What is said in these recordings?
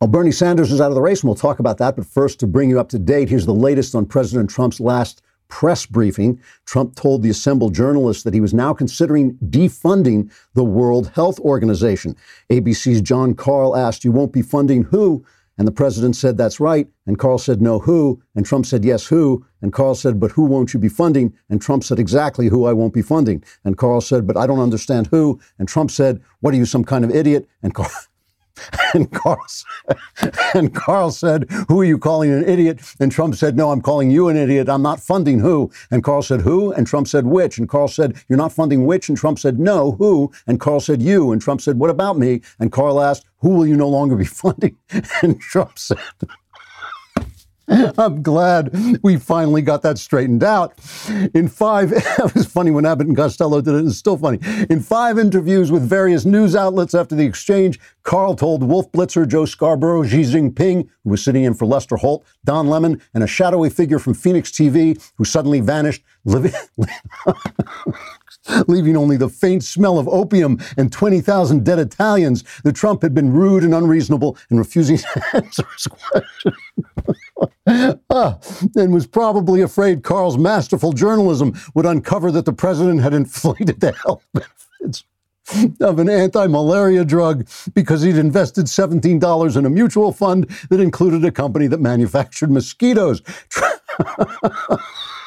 Well, Bernie Sanders is out of the race, and we'll talk about that. But first, to bring you up to date, here's the latest on President Trump's last press briefing. Trump told the assembled journalists that he was now considering defunding the World Health Organization. ABC's Jon Karl asked, You won't be funding who? And the president said, That's right. And Karl said, No, who? And Trump said, Yes, who? And Karl said, But who won't you be funding? And Trump said, Exactly who I won't be funding. And Karl said, But I don't understand who. And Trump said, What are you, some kind of idiot? And Karl, and Karl, and Karl said, Who are you calling an idiot? And Trump said, No, I'm calling you an idiot. I'm not funding who? And Karl said, Who? And Trump said, Which? And Karl said, You're not funding which? And Trump said, No, who? And Karl said, You. And Trump said, What about me? And Karl asked, Who will you no longer be funding? And Trump said, I'm glad we finally got that straightened out. In five, it was funny when Abbott and Costello did it, it's still funny. In five interviews with various news outlets after the exchange, Karl told Wolf Blitzer, Joe Scarborough, Xi Jinping, who was sitting in for Lester Holt, Don Lemon, and a shadowy figure from Phoenix TV who suddenly vanished, living. leaving only the faint smell of opium and 20,000 dead Italians, that Trump had been rude and unreasonable and refusing to answer his question. and was probably afraid Karl's masterful journalism would uncover that the president had inflated the health benefits of an anti-malaria drug because he'd invested $17 in a mutual fund that included a company that manufactured mosquitoes.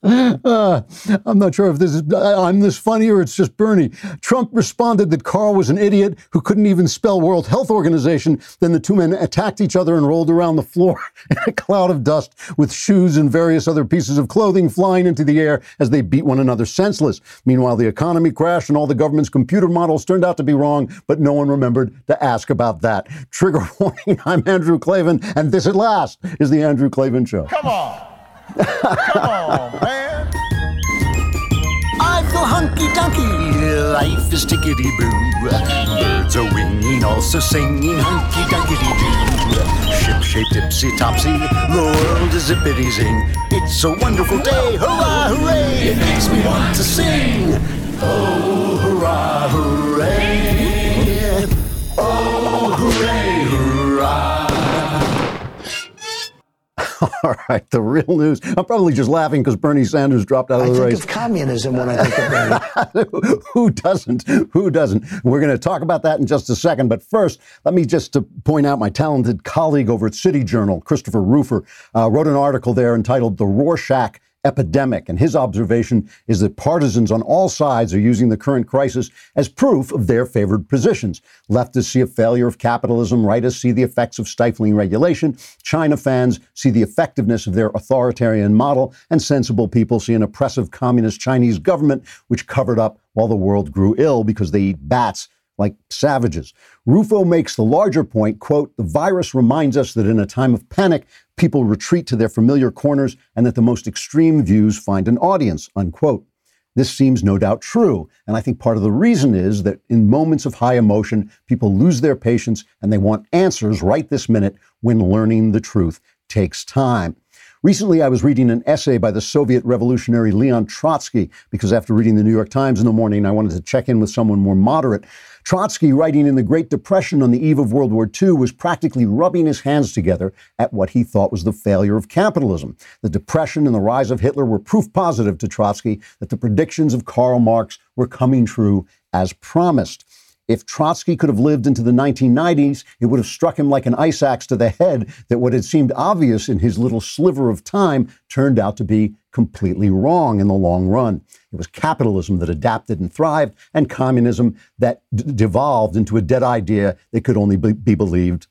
Uh, I'm not sure if this is I'm this funny or it's just Bernie. Trump responded that Karl was an idiot who couldn't even spell World Health Organization. Then the two men attacked each other and rolled around the floor in a cloud of dust with shoes and various other pieces of clothing flying into the air as they beat one another senseless. Meanwhile, the economy crashed and all the government's computer models turned out to be wrong, but no one remembered to ask about that. Trigger warning, I'm Andrew Klavan, and this at last is the Andrew Klavan Show. Come on. Come on, man. I feel hunky dunky. Life is tickety boo. Birds are winging, also singing hunky dunky doo. Ship shaped tipsy topsy. The world is zippity zing. It's a wonderful day. Hurrah, hooray. It makes me want to sing. Oh, hurrah, hooray. All right, the real news. I'm probably just laughing because Bernie Sanders dropped out of I the think race. of communism when I think of Bernie. Who doesn't? Who doesn't? We're going to talk about that in just a second. But first, let me just to point out my talented colleague over at City Journal, Christopher Rufo, uh, wrote an article there entitled "The Rorschach." Epidemic. And his observation is that partisans on all sides are using the current crisis as proof of their favored positions. Leftists see a failure of capitalism, rightists see the effects of stifling regulation, China fans see the effectiveness of their authoritarian model, and sensible people see an oppressive communist Chinese government which covered up while the world grew ill because they eat bats like savages. Rufo makes the larger point, quote, the virus reminds us that in a time of panic, people retreat to their familiar corners and that the most extreme views find an audience, unquote. This seems no doubt true. And I think part of the reason is that in moments of high emotion, people lose their patience and they want answers right this minute when learning the truth takes time. Recently, I was reading an essay by the Soviet revolutionary Leon Trotsky because after reading the New York Times in the morning, I wanted to check in with someone more moderate. Trotsky, writing in the Great Depression on the eve of World War II, was practically rubbing his hands together at what he thought was the failure of capitalism. The Depression and the rise of Hitler were proof positive to Trotsky that the predictions of Karl Marx were coming true as promised. If Trotsky could have lived into the 1990s, it would have struck him like an ice axe to the head that what had seemed obvious in his little sliver of time turned out to be completely wrong in the long run. It was capitalism that adapted and thrived, and communism that d- devolved into a dead idea that could only be, be believed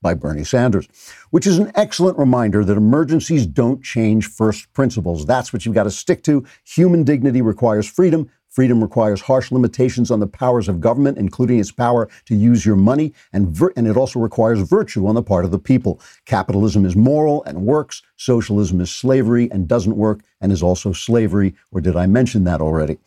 by Bernie Sanders, which is an excellent reminder that emergencies don't change first principles. That's what you've got to stick to. Human dignity requires freedom. Freedom requires harsh limitations on the powers of government, including its power to use your money, and, vir- and it also requires virtue on the part of the people. Capitalism is moral and works. Socialism is slavery and doesn't work and is also slavery. Or did I mention that already?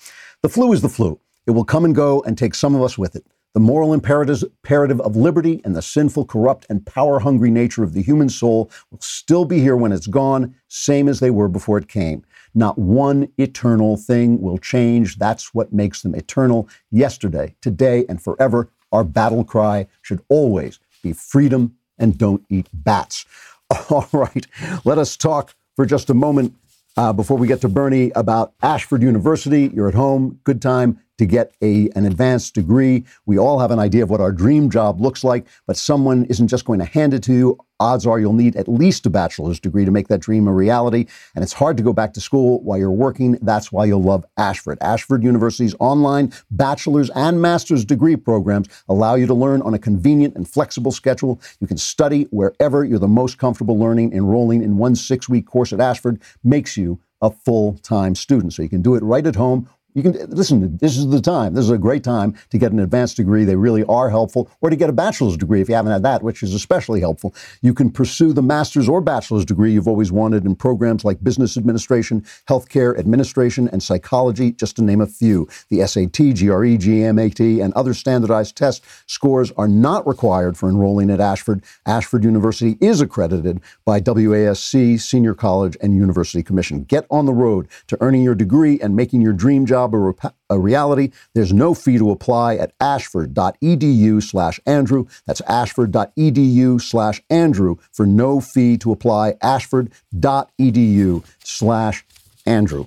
The flu is the flu. It will come and go and take some of us with it. The moral imperative of liberty and the sinful, corrupt, and power hungry nature of the human soul will still be here when it's gone, same as they were before it came. Not one eternal thing will change. That's what makes them eternal. Yesterday, today, and forever, our battle cry should always be freedom and don't eat bats. All right, let us talk for just a moment uh, before we get to Bernie about Ashford University. You're at home, good time to get a, an advanced degree. We all have an idea of what our dream job looks like, but someone isn't just going to hand it to you. Odds are you'll need at least a bachelor's degree to make that dream a reality. And it's hard to go back to school while you're working. That's why you'll love Ashford. Ashford University's online bachelor's and master's degree programs allow you to learn on a convenient and flexible schedule. You can study wherever you're the most comfortable learning. Enrolling in one six week course at Ashford makes you a full time student. So you can do it right at home you can listen. This is the time. This is a great time to get an advanced degree. They really are helpful, or to get a bachelor's degree if you haven't had that, which is especially helpful. You can pursue the master's or bachelor's degree you've always wanted in programs like business administration, healthcare administration, and psychology, just to name a few. The SAT, GRE, GMAT, and other standardized test scores are not required for enrolling at Ashford. Ashford University is accredited by WASC, Senior College, and University Commission. Get on the road to earning your degree and making your dream job job a, a reality. There's no fee to apply at ashford.edu slash Andrew. That's ashford.edu slash Andrew for no fee to apply. ashford.edu slash Andrew.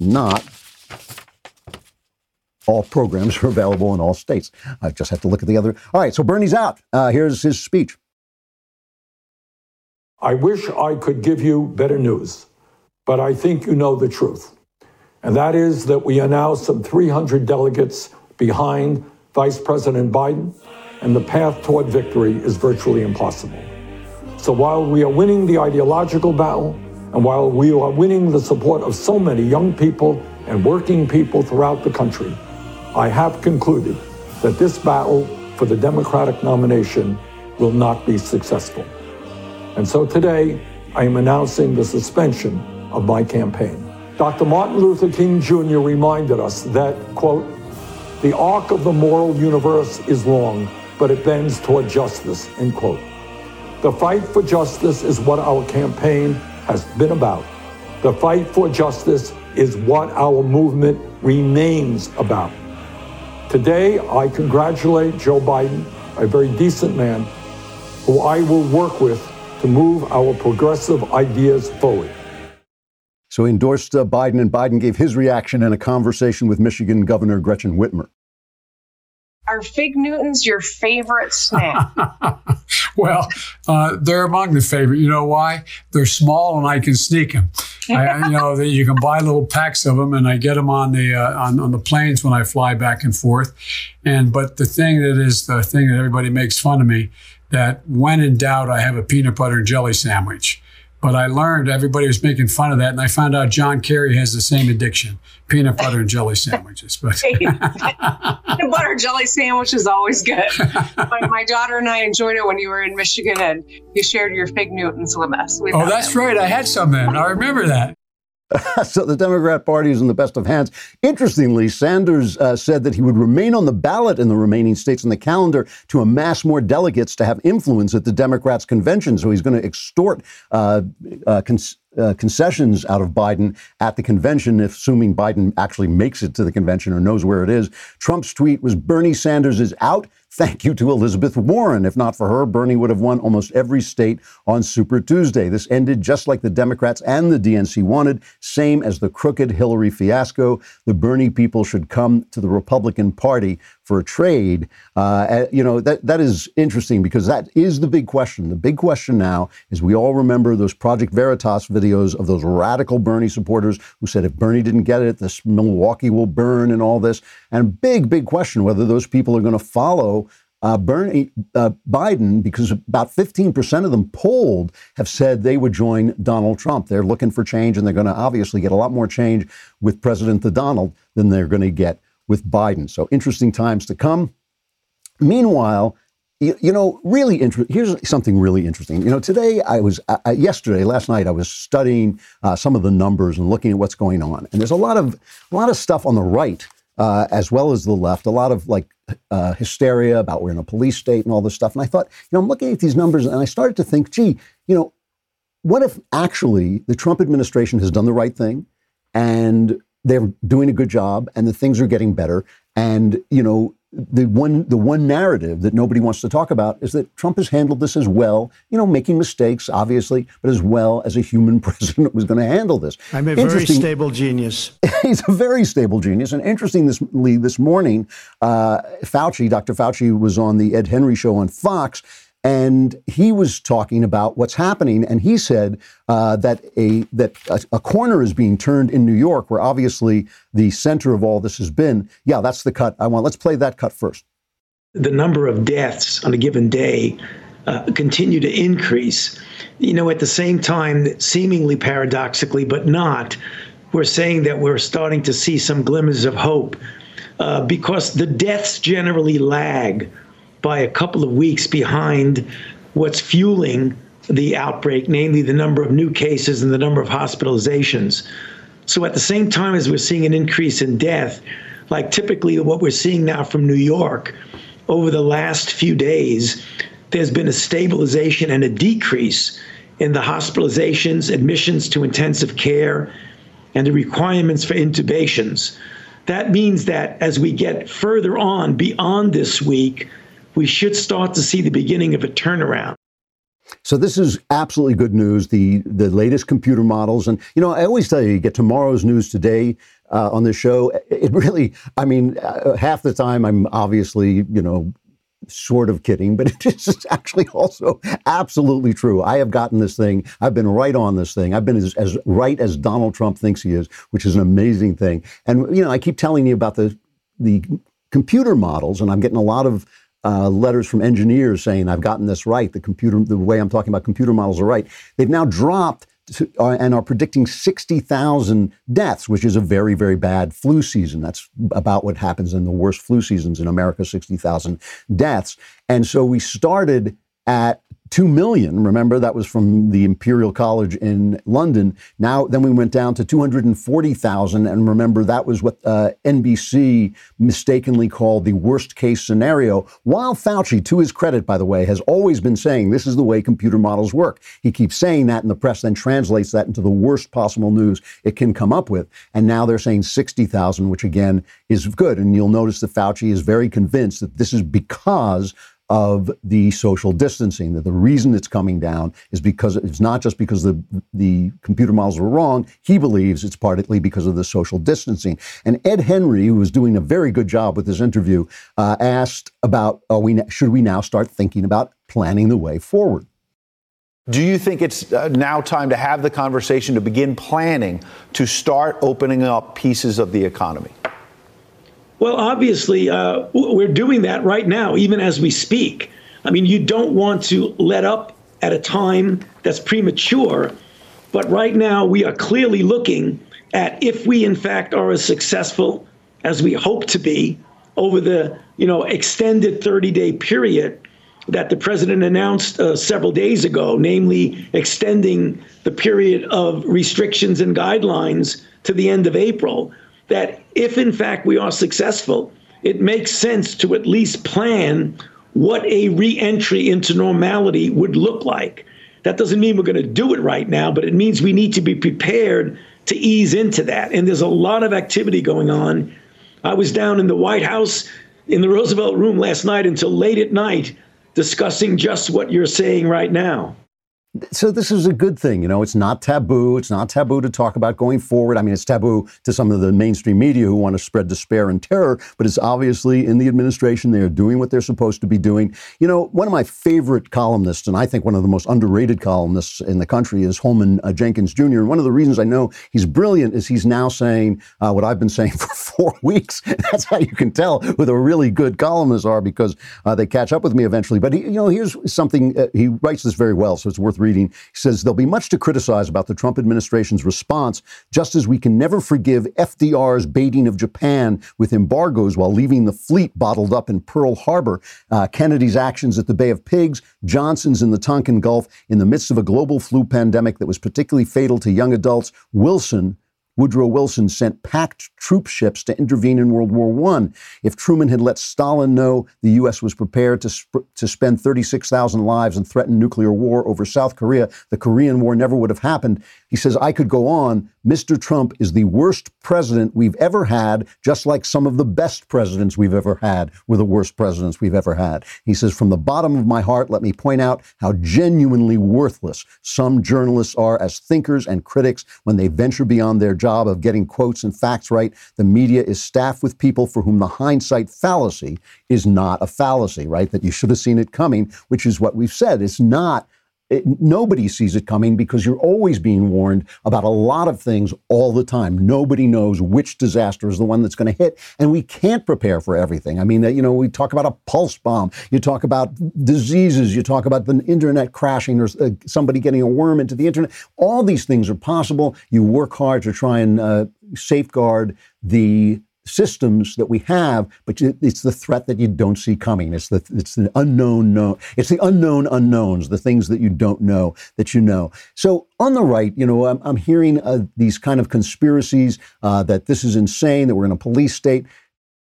Not all programs are available in all states. I just have to look at the other. All right, so Bernie's out. Uh, here's his speech. I wish I could give you better news, but I think you know the truth and that is that we are now some 300 delegates behind Vice President Biden, and the path toward victory is virtually impossible. So while we are winning the ideological battle, and while we are winning the support of so many young people and working people throughout the country, I have concluded that this battle for the Democratic nomination will not be successful. And so today, I am announcing the suspension of my campaign. Dr. Martin Luther King Jr. reminded us that, quote, the arc of the moral universe is long, but it bends toward justice, end quote. The fight for justice is what our campaign has been about. The fight for justice is what our movement remains about. Today, I congratulate Joe Biden, a very decent man, who I will work with to move our progressive ideas forward. So he endorsed uh, Biden, and Biden gave his reaction in a conversation with Michigan Governor Gretchen Whitmer. Are fig Newtons your favorite snack? well, uh, they're among the favorite. You know why? They're small and I can sneak them. I, you know, the, you can buy little packs of them, and I get them on the uh, on, on the planes when I fly back and forth. And but the thing that is the thing that everybody makes fun of me that when in doubt, I have a peanut butter and jelly sandwich. But I learned everybody was making fun of that, and I found out John Kerry has the same addiction: peanut butter and jelly sandwiches. But peanut butter jelly sandwich is always good. my, my, daughter and I enjoyed it when you were in Michigan, and you shared your fig Newtons with us. We oh, that's right. I had some then. I remember that. so the Democrat Party is in the best of hands. Interestingly, Sanders uh, said that he would remain on the ballot in the remaining states on the calendar to amass more delegates to have influence at the Democrats' convention. So he's going to extort uh, uh, cons- uh, concessions out of Biden at the convention, assuming Biden actually makes it to the convention or knows where it is. Trump's tweet was Bernie Sanders is out. Thank you to Elizabeth Warren. If not for her, Bernie would have won almost every state on Super Tuesday. This ended just like the Democrats and the DNC wanted, same as the crooked Hillary fiasco. The Bernie people should come to the Republican Party for a trade. Uh, you know, that, that is interesting because that is the big question. The big question now is we all remember those Project Veritas videos of those radical Bernie supporters who said if Bernie didn't get it, this Milwaukee will burn and all this. And big, big question whether those people are going to follow uh, Bernie uh, Biden, because about 15% of them polled have said they would join Donald Trump. They're looking for change, and they're going to obviously get a lot more change with President the Donald than they're going to get with Biden. So interesting times to come. Meanwhile, you, you know, really interesting. Here's something really interesting. You know, today I was, uh, yesterday, last night, I was studying uh, some of the numbers and looking at what's going on. And there's a lot of, a lot of stuff on the right uh, as well as the left. A lot of like uh, hysteria about we're in a police state and all this stuff. And I thought, you know, I'm looking at these numbers and I started to think, gee, you know, what if actually the Trump administration has done the right thing and they're doing a good job and the things are getting better and you know the one the one narrative that nobody wants to talk about is that Trump has handled this as well, you know, making mistakes, obviously, but as well as a human president was going to handle this. I'm a very stable genius. He's a very stable genius. And interestingly, this morning, uh, Fauci, Dr. Fauci, was on the Ed Henry show on Fox, and he was talking about what's happening, and he said uh, that a that a, a, corner is being turned in New York, where obviously the center of all this has been. Yeah, that's the cut I want. Let's play that cut first. The number of deaths on a given day uh, continue to increase. You know, at the same time, seemingly paradoxically, but not, we're saying that we're starting to see some glimmers of hope uh, because the deaths generally lag by a couple of weeks behind what's fueling the outbreak, namely the number of new cases and the number of hospitalizations. So at the same time as we're seeing an increase in death, like typically what we're seeing now from New York, over the last few days, there's been a stabilization and a decrease in the hospitalizations, admissions to intensive care, and the requirements for intubations. That means that as we get further on beyond this week, we should start to see the beginning of a turnaround. So this is absolutely good news. The the latest computer models, and you know, I always tell you, you get tomorrow's news today uh, on this show. It really, I mean, uh, half the time I'm obviously, you know, sort of kidding, but it is actually also absolutely true. I have gotten this thing. I've been right on this thing. I've been as, as right as Donald Trump thinks he is, which is an amazing thing. And you know, I keep telling you about the the computer models, and I'm getting a lot of uh, letters from engineers saying I've gotten this right. The computer, the way I'm talking about computer models are right. They've now dropped to, uh, and are predicting 60,000 deaths, which is a very, very bad flu season. That's about what happens in the worst flu seasons in America, 60,000 deaths. And so we started at 2 million. Remember, that was from the Imperial College in London. Now, then we went down to 240,000. And remember, that was what uh, NBC mistakenly called the worst case scenario. While Fauci, to his credit, by the way, has always been saying this is the way computer models work. He keeps saying that, and the press then translates that into the worst possible news it can come up with. And now they're saying 60,000, which again is good. And you'll notice that Fauci is very convinced that this is because of the social distancing. That the reason it's coming down is because it's not just because the the computer models were wrong. He believes it's partly because of the social distancing. And Ed Henry, who was doing a very good job with this interview, uh, asked about we should we now start thinking about planning the way forward. Do you think it's uh, now time to have the conversation to begin planning to start opening up pieces of the economy? Well, obviously, uh, we're doing that right now, even as we speak. I mean, you don't want to let up at a time that's premature, but right now we are clearly looking at if we, in fact, are as successful as we hope to be over the you know extended 30-day period that the president announced uh, several days ago, namely extending the period of restrictions and guidelines to the end of April that if in fact we are successful, it makes sense to at least plan what a reentry into normality would look like. That doesn't mean we're going to do it right now, but it means we need to be prepared to ease into that. And there's a lot of activity going on. I was down in the White House in the Roosevelt room last night until late at night discussing just what you're saying right now so this is a good thing, you know. It's not taboo. It's not taboo to talk about going forward. I mean, it's taboo to some of the mainstream media who want to spread despair and terror, but it's obviously in the administration. They are doing what they're supposed to be doing. You know, one of my favorite columnists, and I think one of the most underrated columnists in the country, is Holman uh, Jenkins Jr. And one of the reasons I know he's brilliant is he's now saying uh, what I've been saying for four weeks. That's how you can tell who the really good columnists are because uh, they catch up with me eventually. But he, you know, here's something uh, he writes this very well, so it's worth reading. He says there'll be much to criticize about the Trump administration's response, just as we can never forgive FDR's baiting of Japan with embargoes while leaving the fleet bottled up in Pearl Harbor, uh, Kennedy's actions at the Bay of Pigs, Johnson's in the Tonkin Gulf in the midst of a global flu pandemic that was particularly fatal to young adults, Wilson Woodrow Wilson sent packed troop ships to intervene in World War I. If Truman had let Stalin know the U.S. was prepared to, sp- to spend 36,000 lives and threaten nuclear war over South Korea, the Korean War never would have happened. He says, I could go on. Mr. Trump is the worst president we've ever had, just like some of the best presidents we've ever had were the worst presidents we've ever had. He says, From the bottom of my heart, let me point out how genuinely worthless some journalists are as thinkers and critics when they venture beyond their job of getting quotes and facts right. The media is staffed with people for whom the hindsight fallacy is not a fallacy, right? That you should have seen it coming, which is what we've said. It's not it, nobody sees it coming because you're always being warned about a lot of things all the time. Nobody knows which disaster is the one that's going to hit, and we can't prepare for everything. I mean, you know, we talk about a pulse bomb, you talk about diseases, you talk about the internet crashing or uh, somebody getting a worm into the internet. All these things are possible. You work hard to try and uh, safeguard the systems that we have, but it's the threat that you don't see coming. It's the it's the unknown no, it's the unknown unknowns, the things that you don't know that you know. So on the right, you know, I'm, I'm hearing uh, these kind of conspiracies uh, that this is insane, that we're in a police state.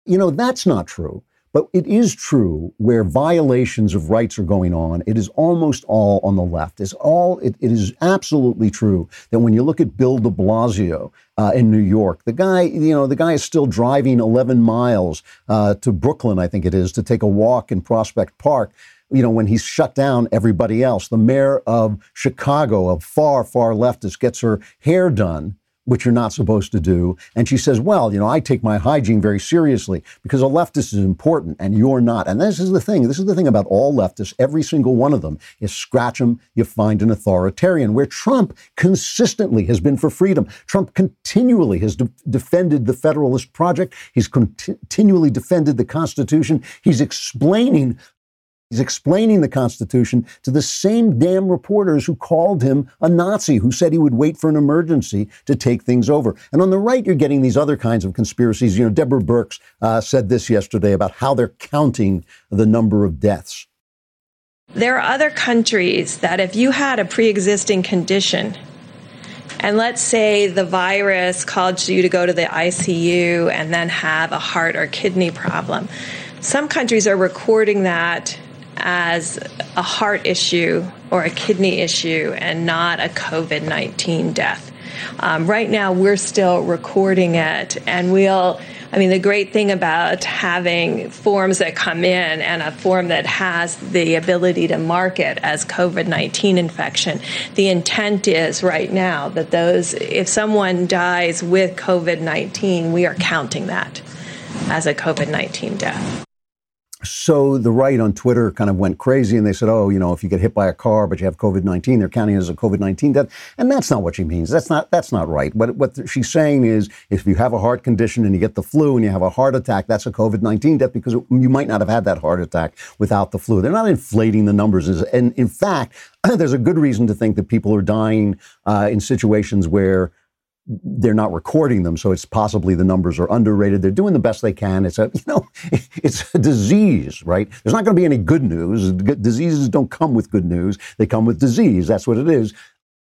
You know, that's not true. But it is true where violations of rights are going on, it is almost all on the left. It's all, it, it is absolutely true that when you look at Bill de Blasio uh, in New York, the guy, you know, the guy is still driving 11 miles uh, to Brooklyn, I think it is, to take a walk in Prospect Park you know, when he's shut down everybody else. The mayor of Chicago, a far, far leftist, gets her hair done which you're not supposed to do. And she says, Well, you know, I take my hygiene very seriously because a leftist is important and you're not. And this is the thing. This is the thing about all leftists. Every single one of them is scratch them, you find an authoritarian, where Trump consistently has been for freedom. Trump continually has de- defended the Federalist Project. He's continually defended the Constitution. He's explaining He's explaining the Constitution to the same damn reporters who called him a Nazi, who said he would wait for an emergency to take things over. And on the right, you're getting these other kinds of conspiracies. You know, Deborah Birx uh, said this yesterday about how they're counting the number of deaths. There are other countries that if you had a pre existing condition, and let's say the virus caused you to go to the ICU and then have a heart or kidney problem, some countries are recording that as a heart issue or a kidney issue and not a COVID 19 death. Um, right now, we're still recording it, and we'll. I mean, the great thing about having forms that come in and a form that has the ability to mark it as COVID 19 infection, the intent is right now that those, if someone dies with COVID 19, we are counting that as a COVID 19 death so the right on Twitter kind of went crazy and they said, oh, you know, if you get hit by a car but you have COVID 19, they're counting it as a COVID 19 death. And that's not what she means. That's not, that's not right. What, what she's saying is if you have a heart condition and you get the flu and you have a heart attack, that's a COVID 19 death because you might not have had that heart attack without the flu. They're not inflating the numbers. And in fact, there's a good reason to think that people are dying uh, in situations where they're not recording them, so it's possibly the numbers are underrated. They're doing the best they can. It's a you know, it's a disease, right? There's not going to be any good news. Diseases don't come with good news; they come with disease. That's what it is.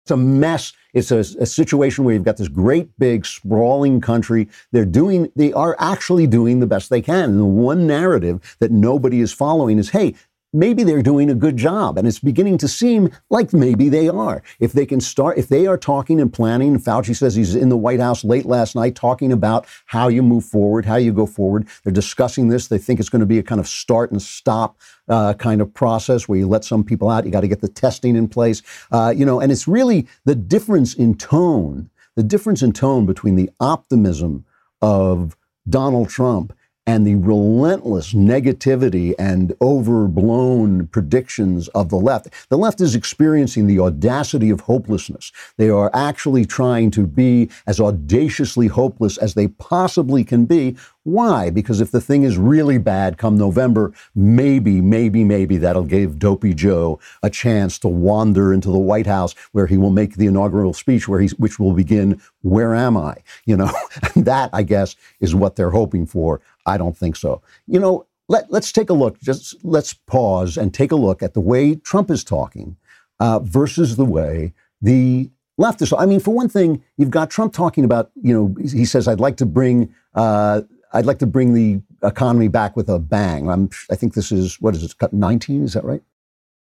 It's a mess. It's a, a situation where you've got this great, big, sprawling country. They're doing, they are actually doing the best they can. And the one narrative that nobody is following is, hey, maybe they're doing a good job. And it's beginning to seem like maybe they are. If they can start, if they are talking and planning, Fauci says he's in the White House late last night talking about how you move forward, how you go forward. They're discussing this. They think it's going to be a kind of start and stop uh, kind of process where you let some people out. You got to get the testing in place. Uh, you know, and it's really the difference in tone, the difference in tone between the optimism of Donald Trump and the relentless negativity and overblown predictions of the left. The left is experiencing the audacity of hopelessness. They are actually trying to be as audaciously hopeless as they possibly can be. Why? Because if the thing is really bad come November, maybe, maybe, maybe that'll give Dopey Joe a chance to wander into the White House where he will make the inaugural speech where he's, which will begin, Where am I? You know, that, I guess, is what they're hoping for. I don't think so. You know, let, let's take a look, just let's pause and take a look at the way Trump is talking uh, versus the way the leftists. I mean, for one thing, you've got Trump talking about, you know, he says, I'd like to bring, uh, I'd like to bring the economy back with a bang. I'm, I think this is, what is it, cut 19? Is that right?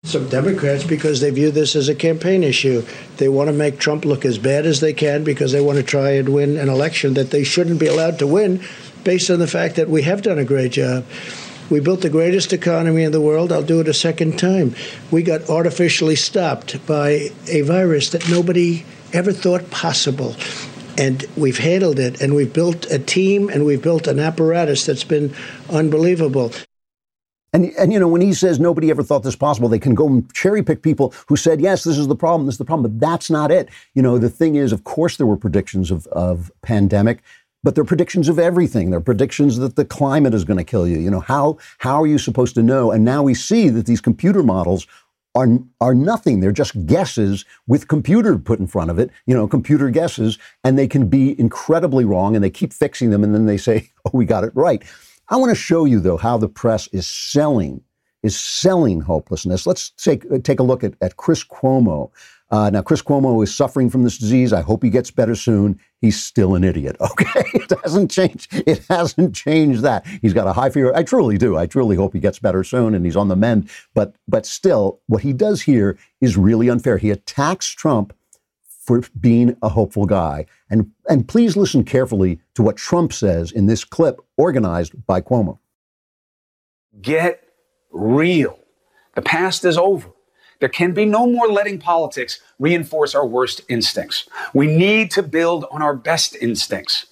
Some Democrats, because they view this as a campaign issue, they want to make Trump look as bad as they can because they want to try and win an election that they shouldn't be allowed to win based on the fact that we have done a great job. We built the greatest economy in the world. I'll do it a second time. We got artificially stopped by a virus that nobody ever thought possible. And we've handled it, and we've built a team, and we've built an apparatus that's been unbelievable. And, and you know, when he says nobody ever thought this possible, they can go and cherry pick people who said, yes, this is the problem, this is the problem, but that's not it. You know, the thing is, of course, there were predictions of, of pandemic, but they're predictions of everything. They're predictions that the climate is going to kill you. You know, how, how are you supposed to know? And now we see that these computer models are, are nothing. They're just guesses with computer put in front of it, you know, computer guesses, and they can be incredibly wrong and they keep fixing them and then they say, oh, we got it right. I want to show you, though, how the press is selling is selling hopelessness. Let's take take a look at, at Chris Cuomo. Uh, now, Chris Cuomo is suffering from this disease. I hope he gets better soon. He's still an idiot. Okay, it hasn't changed. It hasn't changed that. He's got a high fever. I truly do. I truly hope he gets better soon and he's on the mend. But but still, what he does here is really unfair. He attacks Trump for being a hopeful guy. And, and please listen carefully to what Trump says in this clip organized by Cuomo. Get real. The past is over. There can be no more letting politics reinforce our worst instincts. We need to build on our best instincts.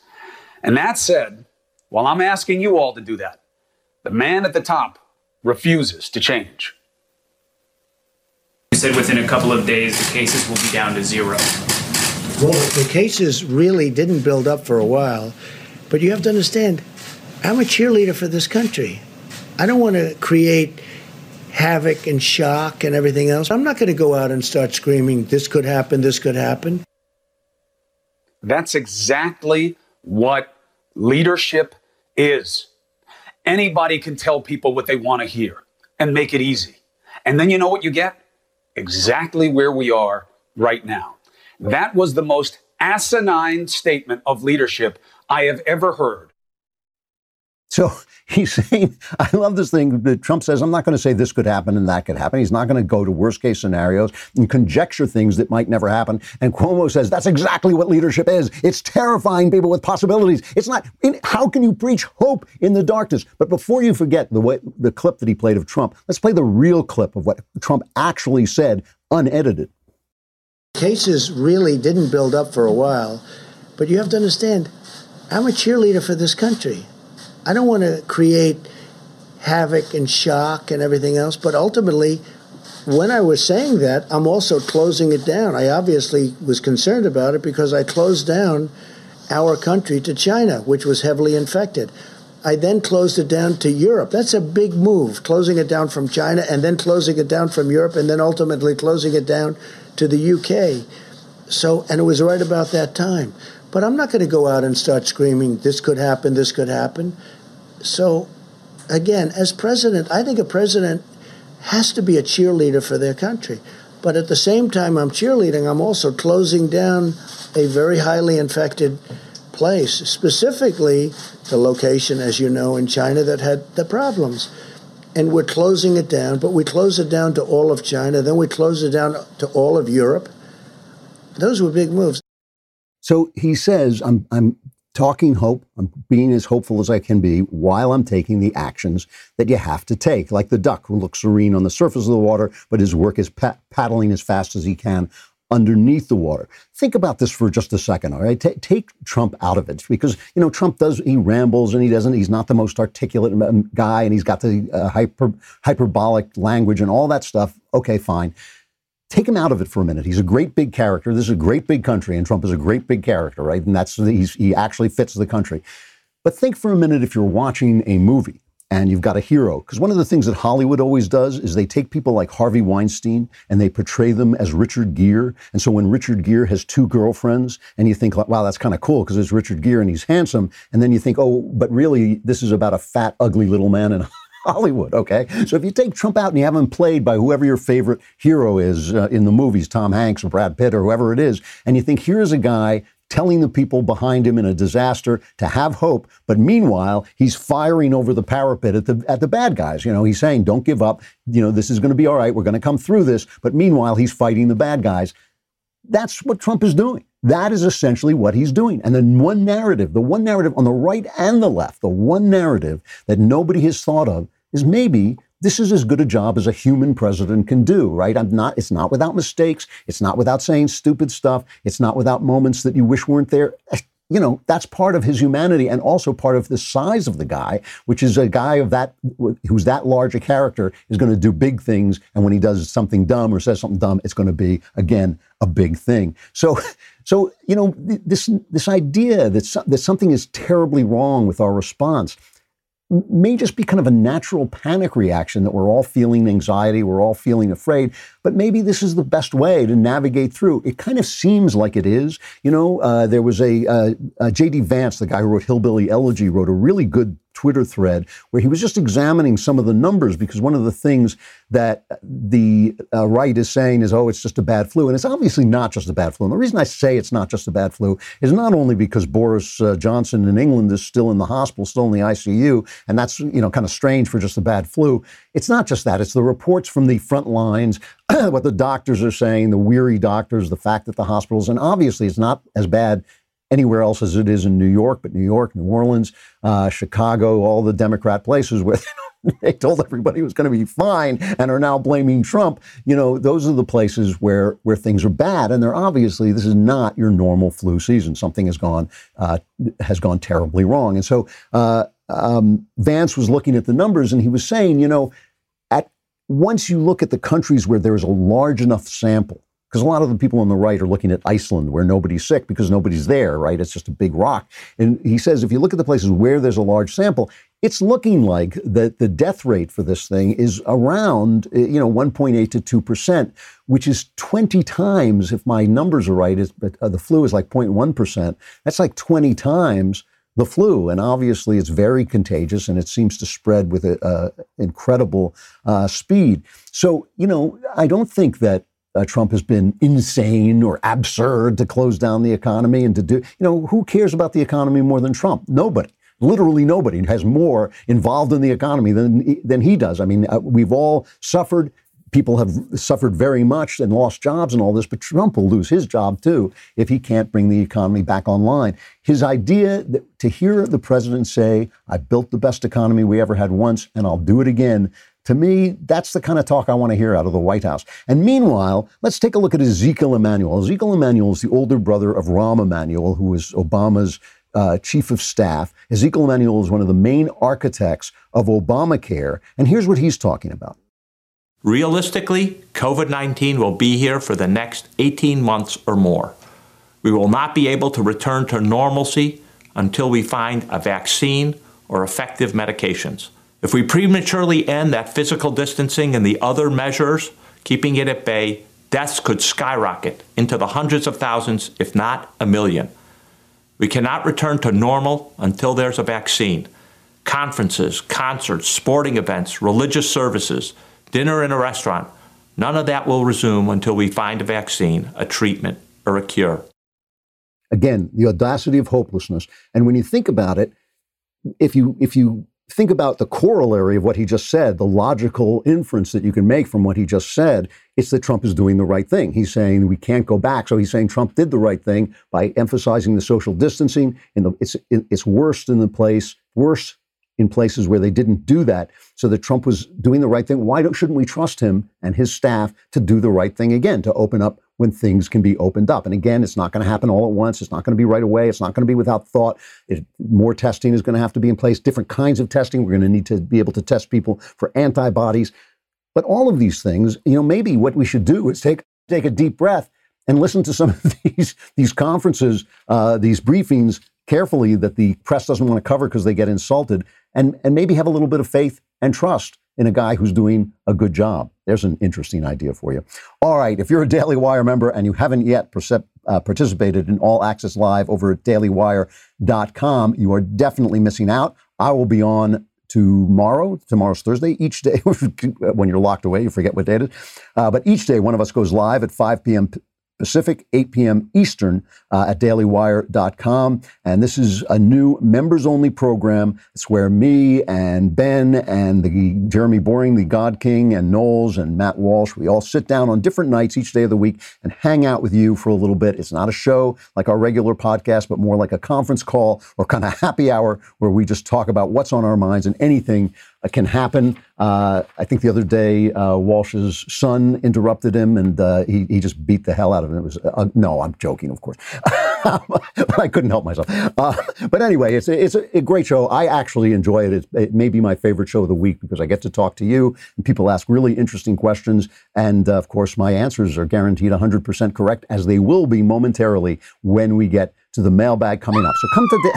And that said, while I'm asking you all to do that, the man at the top refuses to change. You said within a couple of days the cases will be down to zero. Well, the cases really didn't build up for a while, but you have to understand, I'm a cheerleader for this country. I don't want to create havoc and shock and everything else. I'm not going to go out and start screaming, this could happen, this could happen. That's exactly what leadership is. Anybody can tell people what they want to hear and make it easy. And then you know what you get? Exactly where we are right now. That was the most asinine statement of leadership I have ever heard. So he's saying, I love this thing that Trump says, I'm not going to say this could happen and that could happen. He's not going to go to worst case scenarios and conjecture things that might never happen. And Cuomo says, that's exactly what leadership is. It's terrifying people with possibilities. It's not, how can you preach hope in the darkness? But before you forget the way, the clip that he played of Trump, let's play the real clip of what Trump actually said, unedited. Cases really didn't build up for a while, but you have to understand, I'm a cheerleader for this country. I don't want to create havoc and shock and everything else, but ultimately, when I was saying that, I'm also closing it down. I obviously was concerned about it because I closed down our country to China, which was heavily infected. I then closed it down to Europe. That's a big move, closing it down from China and then closing it down from Europe and then ultimately closing it down to the UK. So, and it was right about that time. But I'm not going to go out and start screaming, this could happen, this could happen. So, again, as president, I think a president has to be a cheerleader for their country. But at the same time, I'm cheerleading, I'm also closing down a very highly infected place, specifically the location, as you know, in China that had the problems. And we're closing it down, but we close it down to all of China, then we close it down to all of Europe. Those were big moves. So he says, I'm, I'm talking hope. I'm being as hopeful as I can be while I'm taking the actions that you have to take, like the duck who looks serene on the surface of the water, but his work is pat- paddling as fast as he can underneath the water. Think about this for just a second, all right? T- take Trump out of it because, you know, Trump does, he rambles and he doesn't, he's not the most articulate guy and he's got the uh, hyper, hyperbolic language and all that stuff. Okay, fine. Take him out of it for a minute. He's a great big character. This is a great big country and Trump is a great big character, right? And that's, he actually fits the country. But think for a minute if you're watching a movie and you've got a hero. Because one of the things that Hollywood always does is they take people like Harvey Weinstein and they portray them as Richard Gere. And so when Richard Gere has two girlfriends, and you think, wow, that's kind of cool because it's Richard Gere and he's handsome. And then you think, oh, but really, this is about a fat, ugly little man in Hollywood, okay? So if you take Trump out and you have him played by whoever your favorite hero is uh, in the movies, Tom Hanks or Brad Pitt or whoever it is, and you think here's a guy telling the people behind him in a disaster to have hope, but meanwhile he's firing over the parapet at the at the bad guys. You know, he's saying, "Don't give up. You know, this is going to be all right. We're going to come through this." But meanwhile, he's fighting the bad guys. That's what Trump is doing. That is essentially what he's doing. And the one narrative, the one narrative on the right and the left, the one narrative that nobody has thought of is maybe this is as good a job as a human president can do, right? I'm not, it's not without mistakes. It's not without saying stupid stuff. It's not without moments that you wish weren't there. You know, that's part of his humanity and also part of the size of the guy, which is a guy of that, who's that large a character is going to do big things. And when he does something dumb or says something dumb, it's going to be, again, a big thing. So, so, you know, this, this idea that, that something is terribly wrong with our response, may just be kind of a natural panic reaction that we're all feeling anxiety, we're all feeling afraid, but maybe this is the best way to navigate through. It kind of seems like it is. You know, uh, there was a uh, uh, J.D. Vance, the guy who wrote Hillbilly Elegy, wrote a really good Twitter thread where he was just examining some of the numbers because one of the things that the uh, right is saying is, oh, it's just a bad flu. And it's obviously not just a bad flu. And the reason I say it's not just a bad flu is not only because Boris uh, Johnson in England is still in the hospital, still in the ICU, and that's, you know, kind of strange for just a bad flu. It's not just that. It's the reports from the front lines, what the doctors are saying, the weary doctors, the fact that the hospitals, and obviously it's not as bad anywhere else as it is in New York, but New York, New Orleans, uh, Chicago, all the Democrat places where they told everybody it was going to be fine and are now blaming Trump. You know, those are the places where where things are bad, and they're obviously this is not your normal flu season. Something has gone uh, has gone terribly wrong, and so uh, um, Vance was looking at the numbers and he was saying, you know, at once you look at the countries where there is a large enough sample because a lot of the people on the right are looking at Iceland where nobody's sick because nobody's there, right? It's just a big rock. And he says if you look at the places where there's a large sample, it's looking like that the death rate for this thing is around, eh, you know, 1.8 to 2%, which is 20 times, if my numbers are right, is, uh, the flu is like 0.1%. That's like 20 times the flu. And obviously, it's very contagious and it seems to spread with a, incredible uh, speed. So, you know, I don't think that uh, Trump has been insane or absurd to close down the economy and to do, you know, who cares about the economy more than Trump? Nobody. Literally nobody has more involved in the economy than, than he does. I mean, uh, we've all suffered. People have suffered very much and lost jobs and all this, but Trump will lose his job too if he can't bring the economy back online. His idea that, to hear the president say, I built the best economy we ever had once and I'll do it again, to me, that's the kind of talk I want to hear out of the White House. And meanwhile, let's take a look at Ezekiel Emanuel. Ezekiel Emanuel is the older brother of Rahm Emanuel, who was Obama's uh, chief of staff. Ezekiel Emanuel is one of the main architects of Obamacare. And here's what he's talking about. Realistically, COVID 19 will be here for the next 18 months or more. We will not be able to return to normalcy until we find a vaccine or effective medications. If we prematurely end that physical distancing and the other measures, keeping it at bay, deaths could skyrocket into the hundreds of thousands, if not a million. We cannot return to normal until there's a vaccine. Conferences, concerts, sporting events, religious services, dinner in a restaurant, none of that will resume until we find a vaccine, a treatment, or a cure. Again, the audacity of hopelessness. And when you think about it, if you if you think about the corollary of what he just said, the logical inference that you can make from what he just said, it's that Trump is doing the right thing. He's saying we can't go back. So he's saying Trump did the right thing by emphasizing the social distancing. In the, it's it's worst in the place, worse in places where they didn't do that. So that Trump was doing the right thing. Why shouldn't we trust him and his staff to do the right thing again, to open up when things can be opened up. And again, it's not going to happen all at once. It's not going to be right away. It's not going to be without thought. It, more testing is going to have to be in place, different kinds of testing. We're going to need to be able to test people for antibodies. But all of these things, you know, maybe what we should do is take take a deep breath and listen to some of these these conferences, uh, these briefings carefully that the press doesn't want to cover because they get insulted, and and maybe have a little bit of faith and trust in a guy who's doing a good job. There's an interesting idea for you. All right, if you're a Daily Wire member and you haven't yet uh, participated in All Access Live over at dailywire.com, you are definitely missing out. I will be on tomorrow. Tomorrow's Thursday. Each day, when you're locked away, you forget what day it is. Uh, but each day, one of us goes live at 5 p.m. Pacific, 8 p.m. Eastern uh, at dailywire.com. And this is a new members only program. It's where me and Ben and the Jeremy Boring, the God King, and Knowles and Matt Walsh, we all sit down on different nights each day of the week and hang out with you for a little bit. It's not a show like our regular podcast, but more like a conference call or kind of happy hour where we just talk about what's on our minds and anything can happen. Uh, I think the other day, uh, Walsh's son interrupted him, and uh, he he just beat the hell out of him. It was no, I'm joking, of course, but I couldn't help myself. But anyway, it's it's a, great show. I actually enjoy it. It's, it may be my favorite show of the week because I get to talk to you, and people ask really interesting questions, and of course, my answers are guaranteed 100% correct, as they will be momentarily when we get to the mailbag coming up. So come to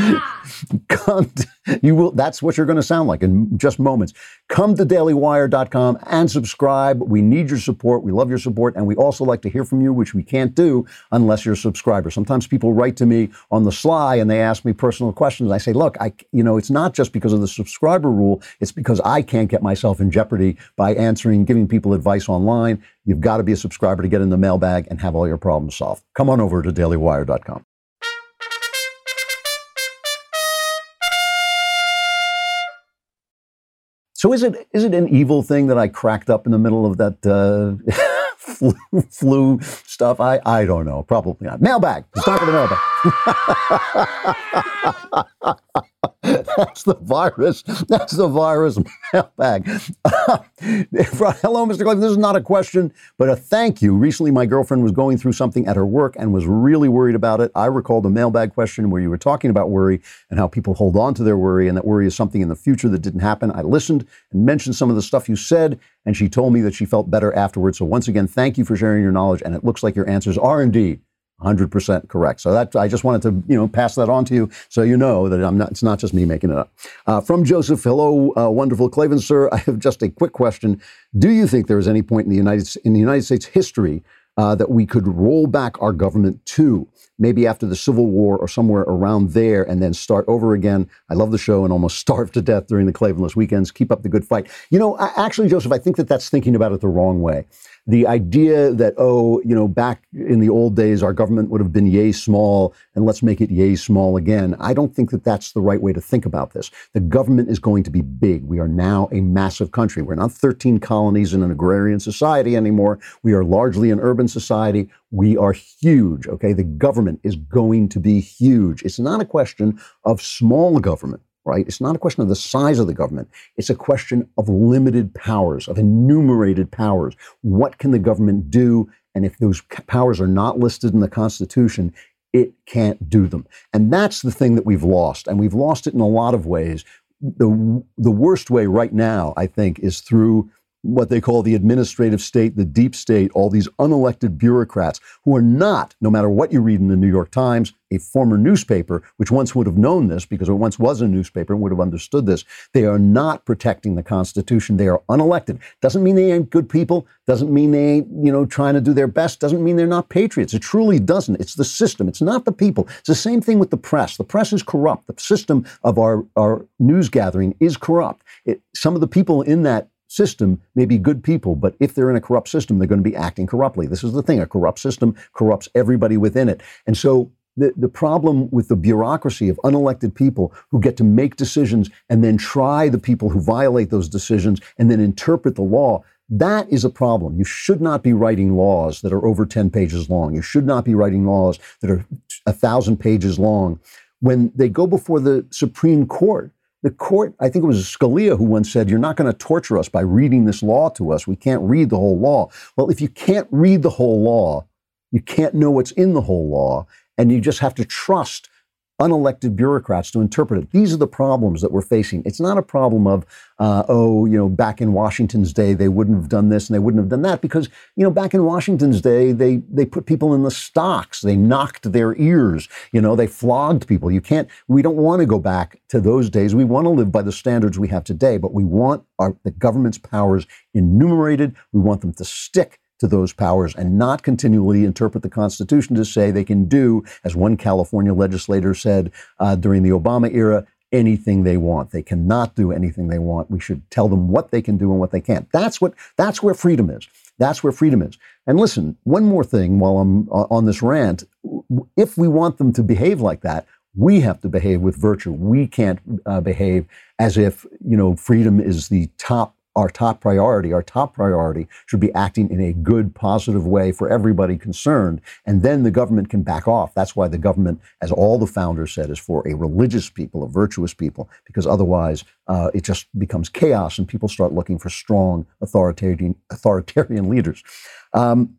the come to, you will that's what you're going to sound like in just moments. Come to dailywire.com and subscribe. We need your support. We love your support and we also like to hear from you which we can't do unless you're a subscriber. Sometimes people write to me on the sly and they ask me personal questions. I say, "Look, I you know, it's not just because of the subscriber rule. It's because I can't get myself in jeopardy by answering giving people advice online. You've got to be a subscriber to get in the mailbag and have all your problems solved. Come on over to dailywire.com. So is it is it an evil thing that I cracked up in the middle of that uh, flu, flu, stuff? I I don't know. Probably not. Mailbag. It's time the mailbag. That's the virus. That's the virus mailbag. Hello, Mr. Klavan. This is not a question, but a thank you. Recently, my girlfriend was going through something at her work and was really worried about it. I recalled a mailbag question where you were talking about worry and how people hold on to their worry and that worry is something in the future that didn't happen. I listened and mentioned some of the stuff you said, and she told me that she felt better afterwards. So, once again, thank you for sharing your knowledge. And it looks like your answers are indeed 100% correct. So that I just wanted to you know pass that on to you so you know that I'm not. It's not just me making it up. Uh, from Joseph, hello, uh, wonderful Klavan, sir. I have just a quick question. Do you think there is any point in the United in the United States history uh, that we could roll back our government to? Maybe after the Civil War or somewhere around there, and then start over again. I love the show and almost starved to death during the Klavanless weekends. Keep up the good fight. You know, I, actually, Joseph, I think that that's thinking about it the wrong way the idea that, oh, you know, back in the old days, our government would have been yay small and let's make it yay small again. I don't think that that's the right way to think about this. The government is going to be big. We are now a massive country. We're not 13 colonies in an agrarian society anymore. We are largely an urban society. We are huge. Okay. The government is going to be huge. It's not a question of small government right? It's not a question of the size of the government. It's a question of limited powers, of enumerated powers. What can the government do? And if those powers are not listed in the Constitution, it can't do them. And that's the thing that we've lost. And we've lost it in a lot of ways. The, the worst way right now, I think, is through what they call the administrative state, the deep state, all these unelected bureaucrats who are not, no matter what you read in the New York Times, a former newspaper, which once would have known this because it once was a newspaper and would have understood this. They are not protecting the Constitution. They are unelected. Doesn't mean they ain't good people. Doesn't mean they ain't, you know, trying to do their best. Doesn't mean they're not patriots. It truly doesn't. It's the system. It's not the people. It's the same thing with the press. The press is corrupt. The system of our, our news gathering is corrupt. It, some of the people in that system may be good people, but if they're in a corrupt system, they're going to be acting corruptly. This is the thing. A corrupt system corrupts everybody within it. And so the, the problem with the bureaucracy of unelected people who get to make decisions and then try the people who violate those decisions and then interpret the law, that is a problem. You should not be writing laws that are over 10 pages long. You should not be writing laws that are a thousand pages long. When they go before the Supreme Court, the court, I think it was Scalia who once said, You're not going to torture us by reading this law to us. We can't read the whole law. Well, if you can't read the whole law, you can't know what's in the whole law, and you just have to trust unelected bureaucrats to interpret it. These are the problems that we're facing. It's not a problem of, uh, oh, you know, back in Washington's day, they wouldn't have done this and they wouldn't have done that because, you know, back in Washington's day, they, they put people in the stocks. They knocked their ears. You know, they flogged people. You can't, we don't want to go back to those days. We want to live by the standards we have today, but we want our, the government's powers enumerated. We want them to stick to those powers and not continually interpret the Constitution to say they can do, as one California legislator said uh, during the Obama era, anything they want. They cannot do anything they want. We should tell them what they can do and what they can't. That's what that's where freedom is. That's where freedom is. And listen, one more thing while I'm uh, on this rant, if we want them to behave like that, we have to behave with virtue. We can't uh, behave as if, you know, freedom is the top our top priority, our top priority should be acting in a good, positive way for everybody concerned. And then the government can back off. That's why the government, as all the founders said, is for a religious people, a virtuous people, because otherwise uh, it just becomes chaos and people start looking for strong authoritarian, authoritarian leaders. Um,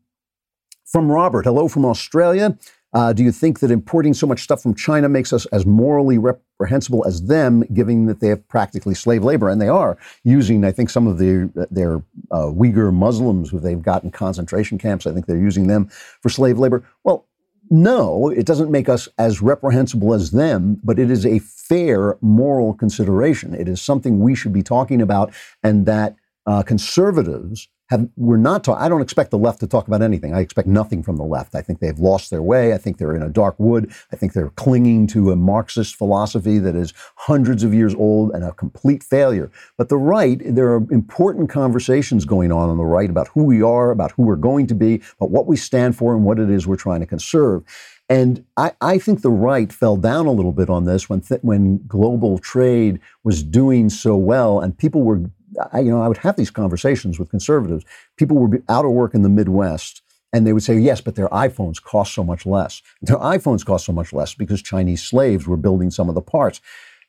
from Robert, hello from Australia. Uh, do you think that importing so much stuff from China makes us as morally reprehensible as them, given that they have practically slave labor? And they are using, I think, some of the, their uh, Uyghur Muslims who they've got in concentration camps. I think they're using them for slave labor. Well, no, it doesn't make us as reprehensible as them, but it is a fair moral consideration. It is something we should be talking about, and that uh, conservatives have we're not talking. I don't expect the left to talk about anything. I expect nothing from the left. I think they've lost their way. I think they're in a dark wood. I think they're clinging to a Marxist philosophy that is hundreds of years old and a complete failure. But the right, there are important conversations going on on the right about who we are, about who we're going to be, about what we stand for, and what it is we're trying to conserve. And I, I, think the right fell down a little bit on this when th- when global trade was doing so well, and people were I, you know, I would have these conversations with conservatives. People be out of work in the Midwest, and they would say, yes, but their iPhones cost so much less. Their iPhones cost so much less because Chinese slaves were building some of the parts.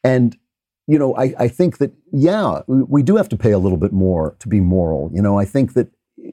And, you know, I, I think that, yeah, we, we do have to pay a little bit more to be moral. You know, I think that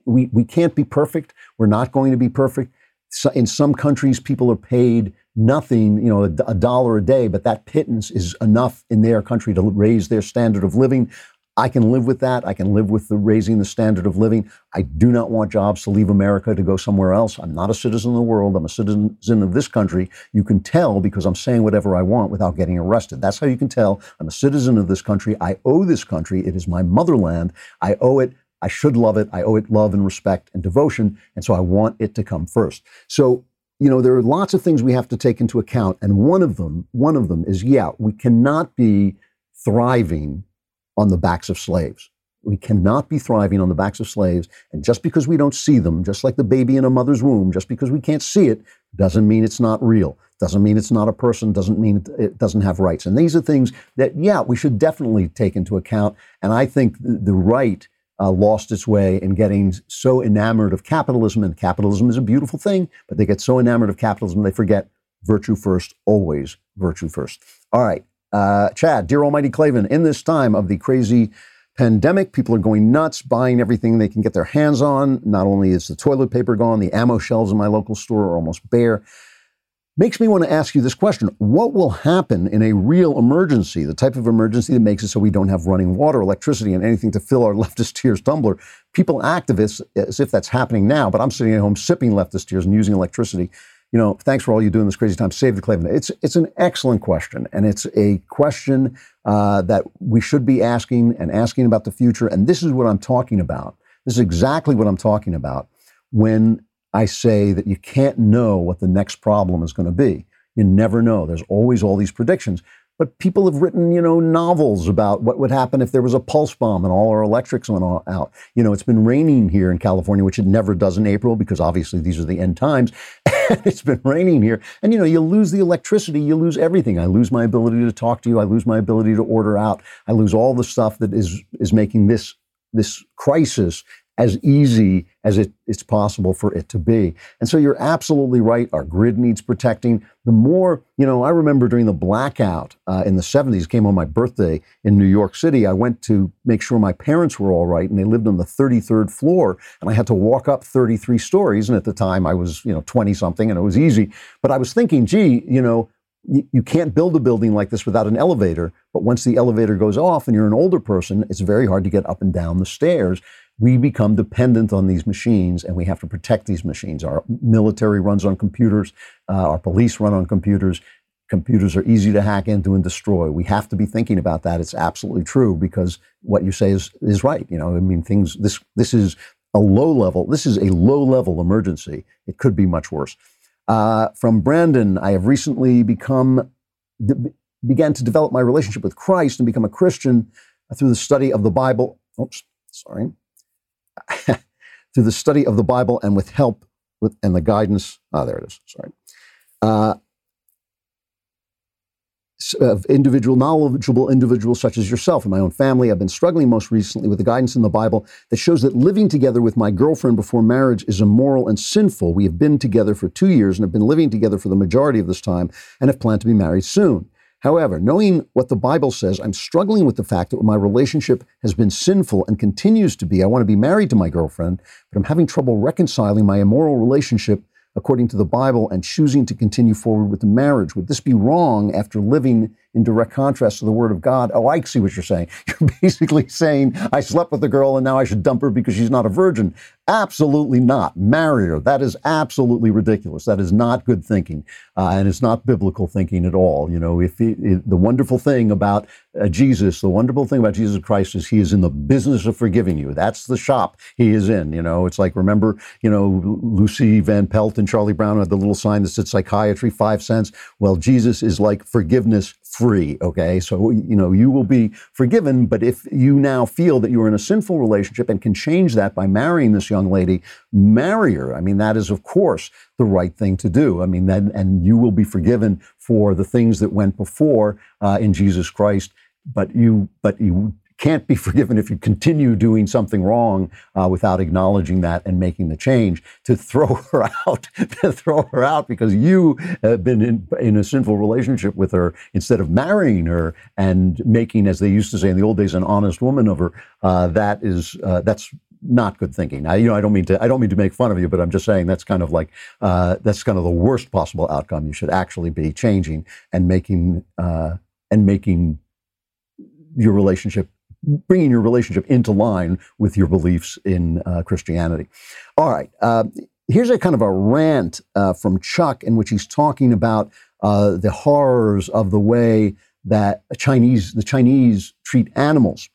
we, we can't be perfect. We're not going to be perfect. So in some countries, people are paid nothing, you know, a, a, dollar a day, but that pittance is enough in their country to raise their standard of living. I can live with that. I can live with the raising the standard of living. I do not want jobs to leave America to go somewhere else. I'm not a citizen of the world. I'm a citizen of this country. You can tell because I'm saying whatever I want without getting arrested. That's how you can tell I'm a citizen of this country. I owe this country. It is my motherland. I owe it. I should love it. I owe it love and respect and devotion. And so I want it to come first. So you know, there are lots of things we have to take into account. And one of them, one of them is, yeah, we cannot be thriving on the backs of slaves. We cannot be thriving on the backs of slaves. And just because we don't see them, just like the baby in a mother's womb, just because we can't see it, doesn't mean it's not real. Doesn't mean it's not a person. Doesn't mean it doesn't have rights. And these are things that, yeah, we should definitely take into account. And I think the right uh, lost its way in getting so enamored of capitalism. And capitalism is a beautiful thing, but they get so enamored of capitalism they forget virtue first, always virtue first. All right. Uh, Chad, dear Almighty Klavan, in this time of the crazy pandemic, people are going nuts, buying everything they can get their hands on. Not only is the toilet paper gone, the ammo shelves in my local store are almost bare. Makes me want to ask you this question What will happen in a real emergency, the type of emergency that makes it so we don't have running water, electricity, and anything to fill our leftist tears tumbler? People activists as if that's happening now, but I'm sitting at home sipping leftist tears and using electricity you know, thanks for all you do in this crazy time. Save the Klavan. It's it's an excellent question, and it's a question uh, that we should be asking and asking about the future. And this is what I'm talking about. This is exactly what I'm talking about when I say that you can't know what the next problem is going to be. You never know. There's always all these predictions. But people have written, you know, novels about what would happen if there was a pulse bomb and all our electrics went out. You know, it's been raining here in California, which it never does in April because obviously these are the end times. it's been raining here. And, you know, you lose the electricity, you lose everything. I lose my ability to talk to you. I lose my ability to order out. I lose all the stuff that is, is making this, this crisis as easy as it, it's possible for it to be. And so you're absolutely right. Our grid needs protecting. The more, you know, I remember during the blackout uh, in the 70s, came on my birthday in New York City. I went to make sure my parents were all right, and they lived on the 33rd floor, and I had to walk up 33 stories. And at the time, I was, you know, 20 something, and it was easy. But I was thinking, gee, you know, you can't build a building like this without an elevator. But once the elevator goes off and you're an older person, it's very hard to get up and down the stairs we become dependent on these machines and we have to protect these machines. Our military runs on computers, uh, our police run on computers. Computers are easy to hack into and destroy. We have to be thinking about that. It's absolutely true because what you say is, is right. You know, I mean, things, this, this is a low level, this is a low level emergency. It could be much worse. Uh, from Brandon, I have recently become began to develop my relationship with Christ and become a Christian through the study of the Bible. Oops, sorry. through the study of the Bible and with help with and the guidance. Ah, oh, there it is. Sorry. Uh, of individual, knowledgeable individuals such as yourself. and my own family, I've been struggling most recently with the guidance in the Bible that shows that living together with my girlfriend before marriage is immoral and sinful. We have been together for two years and have been living together for the majority of this time and have planned to be married soon. However, knowing what the Bible says, I'm struggling with the fact that my relationship has been sinful and continues to be. I want to be married to my girlfriend, but I'm having trouble reconciling my immoral relationship according to the Bible and choosing to continue forward with the marriage. Would this be wrong after living in direct contrast to the Word of God? Oh, I see what you're saying. You're basically saying, I slept with a girl and now I should dump her because she's not a virgin. Absolutely not. Marry her. That is absolutely ridiculous. That is not good thinking, uh, and it's not biblical thinking at all. You know, if he, the wonderful thing about uh, Jesus, the wonderful thing about Jesus Christ is he is in the business of forgiving you. That's the shop he is in. You know, it's like remember, you know, Lucy Van Pelt and Charlie Brown had the little sign that said psychiatry five cents. Well, Jesus is like forgiveness free. Okay, so you know you will be forgiven, but if you now feel that you are in a sinful relationship and can change that by marrying this young lady, marry her. I mean, that is of course the right thing to do. I mean, then and you will be forgiven for the things that went before uh, in Jesus Christ. But you, but you can't be forgiven if you continue doing something wrong uh, without acknowledging that and making the change. To throw her out, to throw her out because you have been in, in, a sinful relationship with her instead of marrying her and making, as they used to say in the old days, an honest woman of her. Uh, that is uh, that's not good thinking. Now, you know, I don't mean to I don't mean to make fun of you, but I'm just saying that's kind of like uh, that's kind of the worst possible outcome. You should actually be changing and making uh, and making your relationship bringing your relationship into line with your beliefs in uh, Christianity. All right. Uh, here's a kind of a rant uh, from Chuck in which he's talking about uh, the horrors of the way that Chinese, the Chinese treat animals.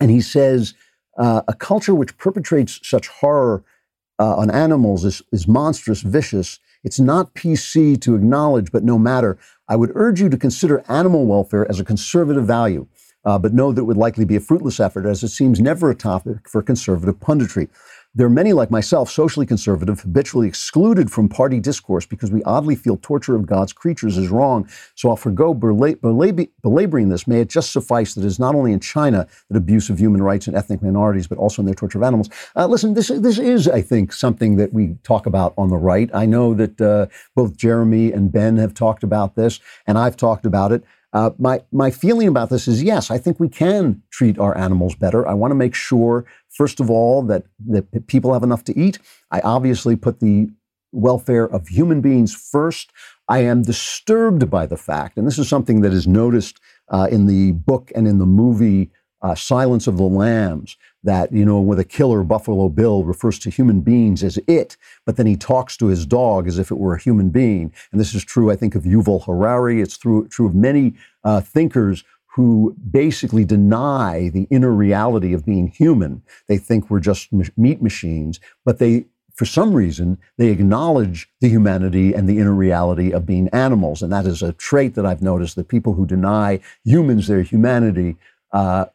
And he says, uh, a culture which perpetrates such horror uh, on animals is, is monstrous, vicious. It's not PC to acknowledge, but no matter. I would urge you to consider animal welfare as a conservative value uh, but know that it would likely be a fruitless effort as it seems never a topic for conservative punditry. There are many like myself, socially conservative, habitually excluded from party discourse because we oddly feel torture of God's creatures is wrong. So I'll forego belaboring this. May it just suffice that it is not only in China that abuse of human rights and ethnic minorities, but also in their torture of animals. Uh, listen, this, this is, I think, something that we talk about on the right. I know that uh, both Jeremy and Ben have talked about this, and I've talked about it. Uh, my my feeling about this is yes, I think we can treat our animals better. I want to make sure, first of all, that that people have enough to eat. I obviously put the welfare of human beings first. I am disturbed by the fact, and this is something that is noticed uh, in the book and in the movie uh, Silence of the Lambs, that, you know, with a killer, Buffalo Bill refers to human beings as it, but then he talks to his dog as if it were a human being. And this is true, I think, of Yuval Harari. It's true, true of many uh, thinkers who basically deny the inner reality of being human. They think we're just meat machines, but they, for some reason, they acknowledge the humanity and the inner reality of being animals. And that is a trait that I've noticed that people who deny humans their humanity uh,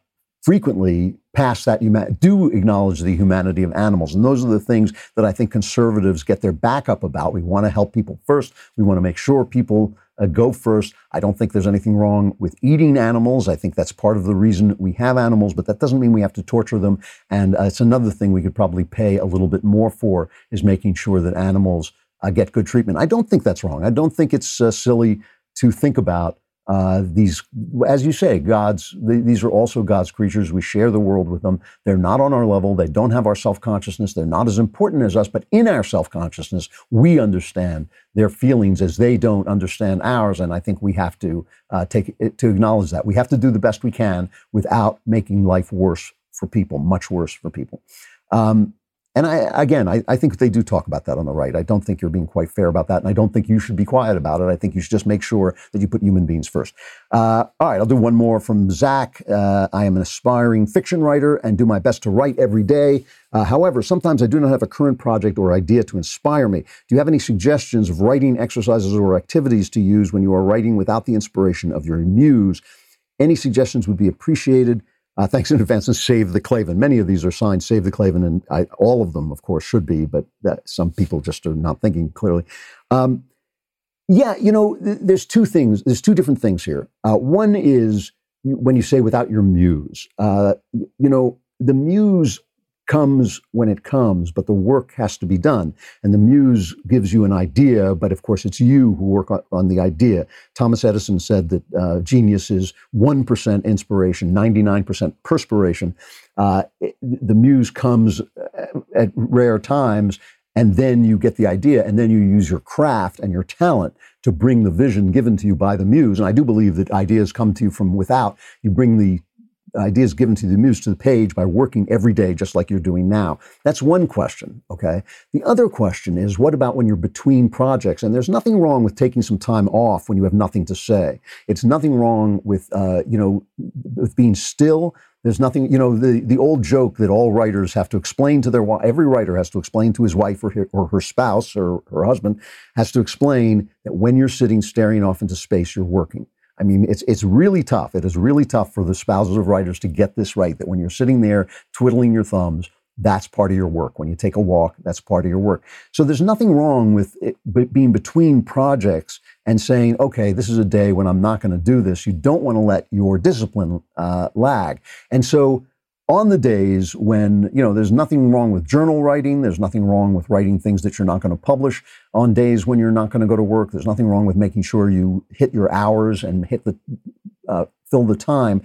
frequently pass that human do acknowledge the humanity of animals. And those are the things that i think conservatives get their back up about. We want to help people first. We want to make sure people uh, go first. I don't think there's anything wrong with eating animals. I think that's part of the reason we have animals but that doesn't mean we have to torture them. And uh, it's another thing we could probably pay a little bit more for is making sure that animals uh, get good treatment. I don't think that's wrong. I don't think it's uh, silly to think about uh, these, as you say, God's, these are also God's creatures. We share the world with them. They're not on our level. They don't have our self consciousness. They're not as important as us, but in our self consciousness, we understand their feelings as they don't understand ours. And I think we have to uh, take it, to acknowledge that. We have to do the best we can without making life worse for people, much worse for people. Um, And I, again, I, I, think they do talk about that on the right. I don't think you're being quite fair about that. And I don't think you should be quiet about it. I think you should just make sure that you put human beings first. Uh, all right, I'll do one more from Zach. Uh, I am an aspiring fiction writer and do my best to write every day. Uh, however, sometimes I do not have a current project or idea to inspire me. Do you have any suggestions of writing exercises or activities to use when you are writing without the inspiration of your muse? Any suggestions would be appreciated. Uh, thanks in advance and Save the Klavan. Many of these are signed Save the Klavan, and I, all of them, of course, should be, but that, some people just are not thinking clearly. Um, yeah, you know, th- there's two things. There's two different things here. Uh, one is when you say without your muse. Uh, you know, the muse comes when it comes, but the work has to be done. And the muse gives you an idea, but of course it's you who work on, the idea. Thomas Edison said that uh, genius is 1% inspiration, 99% perspiration. Uh, it, the muse comes uh, at rare times, and then you get the idea, and then you use your craft and your talent to bring the vision given to you by the muse. And I do believe that ideas come to you from without. You bring the ideas given to the muse to the page by working every day just like you're doing now. That's one question okay? The other question is what about when you're between projects? And there's nothing wrong with taking some time off when you have nothing to say. It's nothing wrong with uh, you know with being still. There's nothing, you know, the, the old joke that all writers have to explain to their wife, every writer has to explain to his wife or her, or her spouse or her husband has to explain that when you're sitting staring off into space, you're working. I mean, it's it's really tough. It is really tough for the spouses of writers to get this right. That when you're sitting there twiddling your thumbs, that's part of your work. When you take a walk, that's part of your work. So there's nothing wrong with it being between projects and saying, okay, this is a day when I'm not going to do this. You don't want to let your discipline uh, lag. And so on the days when, you know, there's nothing wrong with journal writing, there's nothing wrong with writing things that you're not going to publish, on days when you're not going to go to work, there's nothing wrong with making sure you hit your hours and hit the, uh, fill the time.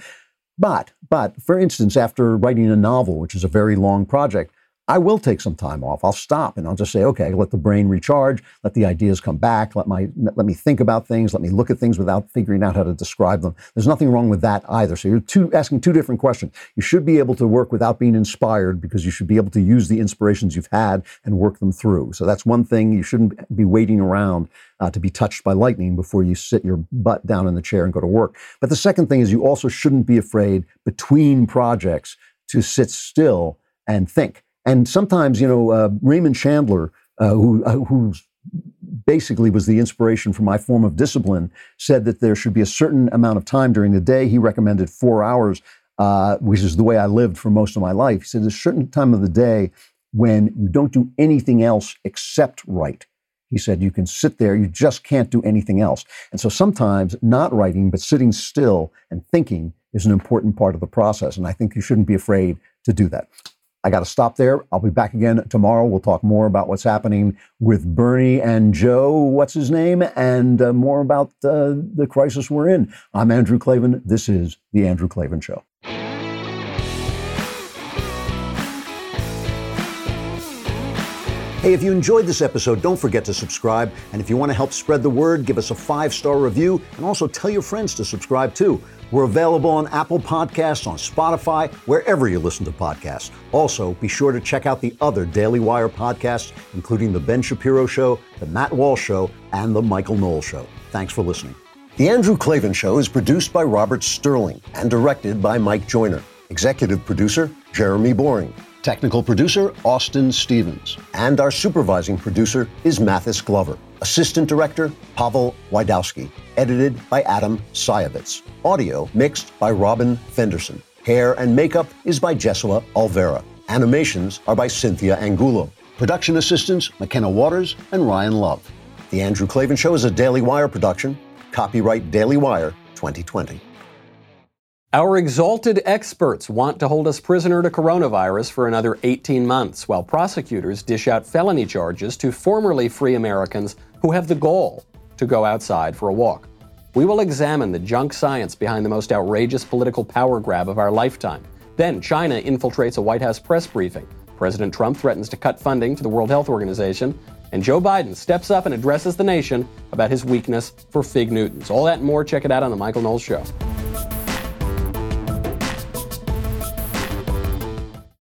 But, but for instance, after writing a novel, which is a very long project, I will take some time off. I'll stop and I'll just say, okay, let the brain recharge, let the ideas come back, let my let me think about things, let me look at things without figuring out how to describe them. There's nothing wrong with that either. So you're two, asking two different questions. You should be able to work without being inspired because you should be able to use the inspirations you've had and work them through. So that's one thing. You shouldn't be waiting around uh, to be touched by lightning before you sit your butt down in the chair and go to work. But the second thing is you also shouldn't be afraid between projects to sit still and think. And sometimes, you know, uh, Raymond Chandler, uh, who uh, who basically was the inspiration for my form of discipline, said that there should be a certain amount of time during the day. He recommended four hours, uh, which is the way I lived for most of my life. He said there's a certain time of the day when you don't do anything else except write. He said you can sit there, you just can't do anything else. And so sometimes not writing, but sitting still and thinking is an important part of the process. And I think you shouldn't be afraid to do that. I got to stop there. I'll be back again tomorrow. We'll talk more about what's happening with Bernie and Joe, what's his name, and uh, more about uh, the crisis we're in. I'm Andrew Klavan. This is The Andrew Klavan Show. Hey, if you enjoyed this episode, don't forget to subscribe. And if you want to help spread the word, give us a five star review and also tell your friends to subscribe too. We're available on Apple Podcasts, on Spotify, wherever you listen to podcasts. Also, be sure to check out the other Daily Wire podcasts, including The Ben Shapiro Show, The Matt Walsh Show, and The Michael Knowles Show. Thanks for listening. The Andrew Klavan Show is produced by Robert Sterling and directed by Mike Joyner. Executive producer, Jeremy Boring. Technical producer, Austin Stevens. And our supervising producer is Mathis Glover. Assistant Director, Pavel Wydowski. Edited by Adam Sayevitz. Audio mixed by Robin Fenderson. Hair and makeup is by Jesua Alvera. Animations are by Cynthia Angulo. Production assistants, McKenna Waters and Ryan Love. The Andrew Klavan Show is a Daily Wire production. Copyright Daily Wire 2020. Our exalted experts want to hold us prisoner to coronavirus for another 18 months, while prosecutors dish out felony charges to formerly free Americans who have the goal to go outside for a walk. We will examine the junk science behind the most outrageous political power grab of our lifetime. Then China infiltrates a White House press briefing. President Trump threatens to cut funding to the World Health Organization. And Joe Biden steps up and addresses the nation about his weakness for fig Newtons. All that and more, check it out on The Michael Knowles Show.